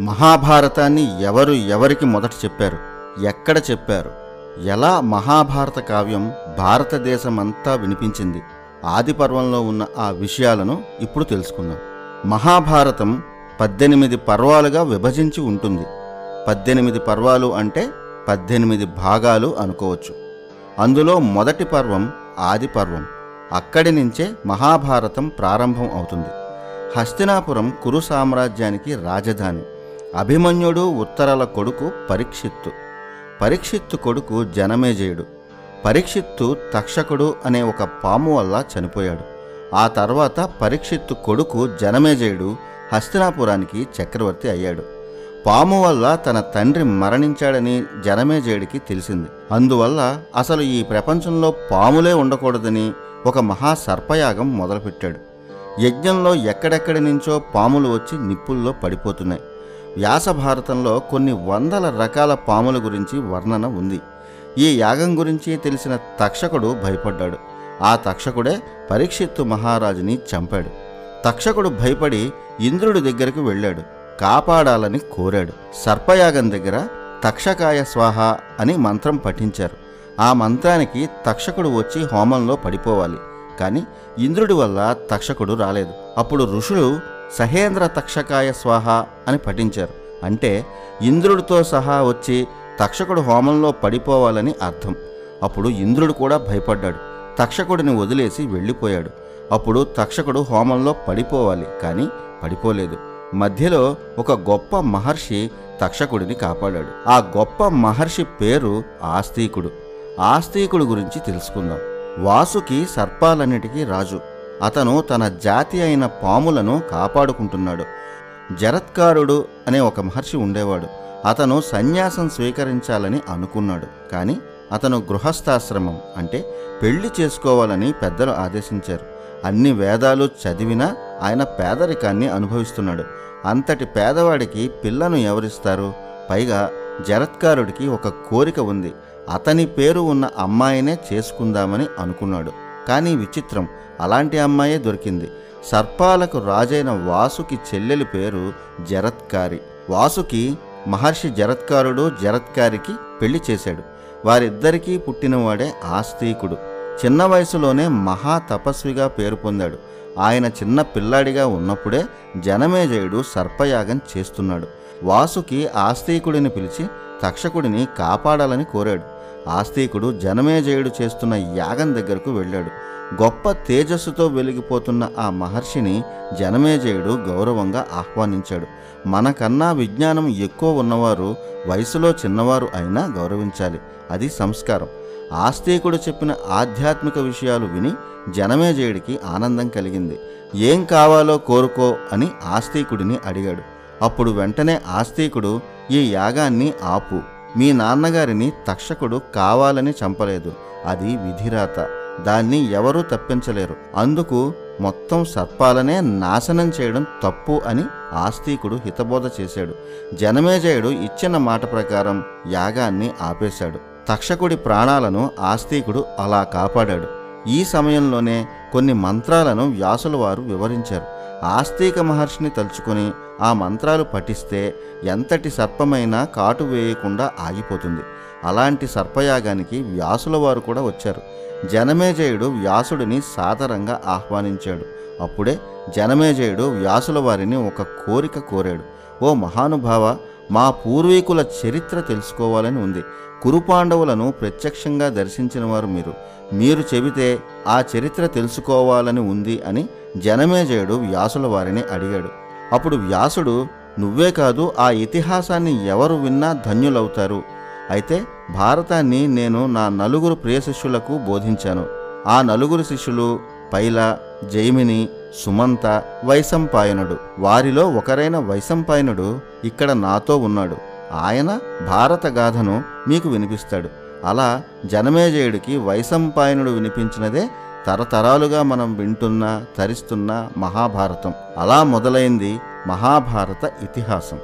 మహాభారతాన్ని ఎవరు ఎవరికి మొదట చెప్పారు? ఎక్కడ చెప్పారు? ఎలా మహాభారత కావ్యం భారతదేశమంతా వినిపించింది? ఆది పర్వంలో ఉన్న ఆ విషయాలను ఇప్పుడు తెలుసుకుందాం. మహాభారతం పద్దెనిమిది పర్వాలుగా విభజించి ఉంటుంది. పద్దెనిమిది పర్వాలు అంటే పద్దెనిమిది భాగాలు అనుకోవచ్చు. అందులో మొదటి పర్వం ఆది పర్వం అక్కడి నుంచే మహాభారతం ప్రారంభం అవుతుంది. హస్తినాపురం కురు సామ్రాజ్యానికి రాజధాని. అభిమన్యుడు ఉత్తరల కొడుకు పరీక్షిత్తు. పరీక్షిత్తు కొడుకు జనమేజయుడు. పరీక్షిత్తు తక్షకుడు అనే ఒక పాము వల్ల చనిపోయాడు. ఆ తర్వాత పరీక్షిత్తు కొడుకు జనమేజయుడు హస్తినాపురానికి చక్రవర్తి అయ్యాడు. పాము వల్ల తన తండ్రి మరణించాడని జనమేజయుడికి తెలిసింది. అందువల్ల అసలు ఈ ప్రపంచంలో పాములే ఉండకూడదని ఒక మహా సర్పయాగం మొదలుపెట్టాడు. యజ్ఞంలో ఎక్కడెక్కడి నుంచో పాములు వచ్చి నిప్పుల్లో పడిపోతున్నాయి. వ్యాస భారతంలో కొన్ని వందల రకాల పాముల గురించి వర్ణన ఉంది. ఈ యాగం గురించి తెలిసిన తక్షకుడు భయపడ్డాడు. ఆ తక్షకుడే పరీక్షిత్తు మహారాజుని చంపాడు. తక్షకుడు భయపడి ఇంద్రుడి దగ్గరికి వెళ్ళాడు. కాపాడాలని కోరాడు. సర్పయాగం దగ్గర తక్షకాయ స్వాహ అని మంత్రం పఠించారు. ఆ మంత్రానికి తక్షకుడు వచ్చి హోమంలో పడిపోవాలి. కానీ ఇంద్రుడి వల్ల తక్షకుడు రాలేదు. అప్పుడు ఋషులు సహేంద్ర తక్షకాయ స్వాహ అని పఠించారు. అంటే ఇంద్రుడితో సహా వచ్చి తక్షకుడు హోమంలో పడిపోవాలని అర్థం. అప్పుడు ఇంద్రుడు కూడా భయపడ్డాడు. తక్షకుడిని వదిలేసి వెళ్ళిపోయాడు. అప్పుడు తక్షకుడు హోమంలో పడిపోవాలి. కానీ పడిపోలేదు. మధ్యలో ఒక గొప్ప మహర్షి తక్షకుడిని కాపాడాడు. ఆ గొప్ప మహర్షి పేరు ఆస్తికుడు. ఆస్తికుడు గురించి తెలుసుకుందాం. వాసుకి సర్పాలన్నిటికీ రాజు. అతను తన జాతి అయిన పాములను కాపాడుకుంటున్నాడు. జరత్కారుడు అనే ఒక మహర్షి ఉండేవాడు. అతను సన్యాసం స్వీకరించాలని అనుకున్నాడు. కానీ అతను గృహస్థాశ్రమం అంటే పెళ్ళి చేసుకోవాలని పెద్దలు ఆదేశించారు. అన్ని వేదాలు చదివినా ఆయన పేదరికాన్ని అనుభవిస్తున్నాడు. అంతటి పేదవాడికి పిల్లను ఎవరిస్తారు? పైగా జరత్కారుడికి ఒక కోరిక ఉంది. అతని పేరు ఉన్న అమ్మాయినే చేసుకుందామని అనుకున్నాడు. కానీ విచిత్రం అలాంటి అమ్మాయే దొరికింది. సర్పాలకు రాజైన వాసుకి చెల్లెలి పేరు జరత్కారి. వాసుకి మహర్షి జరత్కారుడు జరత్కారికి పెళ్ళి చేశాడు. వారిద్దరికీ పుట్టినవాడే ఆస్తికుడు చిన్న వయసులోనే మహా తపస్విగా పేరు పొందాడు. ఆయన చిన్న పిల్లాడిగా ఉన్నప్పుడే జనమేజయుడు సర్పయాగం చేస్తున్నాడు. వాసుకి ఆస్తికుడిని పిలిచి తక్షకుడిని కాపాడాలని కోరాడు. ఆస్తికుడు జనమేజయుడు చేస్తున్న యాగం దగ్గరకు వెళ్ళాడు. గొప్ప తేజస్సుతో వెలిగిపోతున్న ఆ మహర్షిని జనమేజయుడు గౌరవంగా ఆహ్వానించాడు. మనకన్నా విజ్ఞానం ఎక్కువ ఉన్నవారు వయసులో చిన్నవారు అయినా గౌరవించాలి. అది సంస్కారం. ఆస్తికుడు చెప్పిన ఆధ్యాత్మిక విషయాలు విని జనమేజయుడికి ఆనందం కలిగింది. ఏం కావాలో కోరుకో అని ఆస్తికుడిని అడిగాడు. అప్పుడు వెంటనే ఆస్తికుడు ఈ యాగాన్ని ఆపు. మీ నాన్నగారిని తక్షకుడు కావాలని చంపలేదు. అది విధిరాత. దాన్ని ఎవరూ తప్పించలేరు. అందుకు మొత్తం సర్పాలనే నాశనం చేయడం తప్పు అని ఆస్తికుడు హితబోధ చేశాడు. జనమేజయుడు ఇచ్చిన మాట ప్రకారం యాగాన్ని ఆపేశాడు. తక్షకుడి ప్రాణాలను ఆస్తికుడు అలా కాపాడాడు. ఈ సమయంలోనే కొన్ని మంత్రాలను వ్యాసుల వారు వివరించారు. ఆస్తిక మహర్షిని తలుచుకొని ఆ మంత్రాలు పఠిస్తే ఎంతటి సర్పమైనా కాటు వేయకుండా ఆగిపోతుంది. అలాంటి సర్పయాగానికి వ్యాసుల వారు కూడా వచ్చారు. జనమేజయుడు వ్యాసుడిని సాదరంగా ఆహ్వానించాడు. అప్పుడే జనమేజయుడు వ్యాసుల వారిని ఒక కోరిక కోరాడు. ఓ మహానుభావ మా పూర్వీకుల చరిత్ర తెలుసుకోవాలని ఉంది. కురుపాండవులను ప్రత్యక్షంగా దర్శించిన వారు మీరు. మీరు చెబితే ఆ చరిత్ర తెలుసుకోవాలని ఉంది అని జనమేజయుడు వ్యాసుల వారిని అడిగాడు. అప్పుడు వ్యాసుడు నువ్వే కాదు ఆ ఇతిహాసాన్ని ఎవరు విన్నా ధన్యులవుతారు. అయితే భారతాన్ని నేను నా నలుగురు ప్రియ శిష్యులకు బోధించాను. ఆ నలుగురు శిష్యులు పైల జైమిని సుమంత వైశంపాయనుడు. వారిలో ఒకరైన వైశంపాయనుడు ఇక్కడ నాతో ఉన్నాడు. ఆయన భారతగాథను మీకు వినిపిస్తాడు. అలా జనమేజయుడికి వైశంపాయనుడు వినిపించినదే తరతరాలుగా మనం వింటున్న తరిస్తున్న మహాభారతం. అలా మొదలైంది మహాభారత ఇతిహాసం.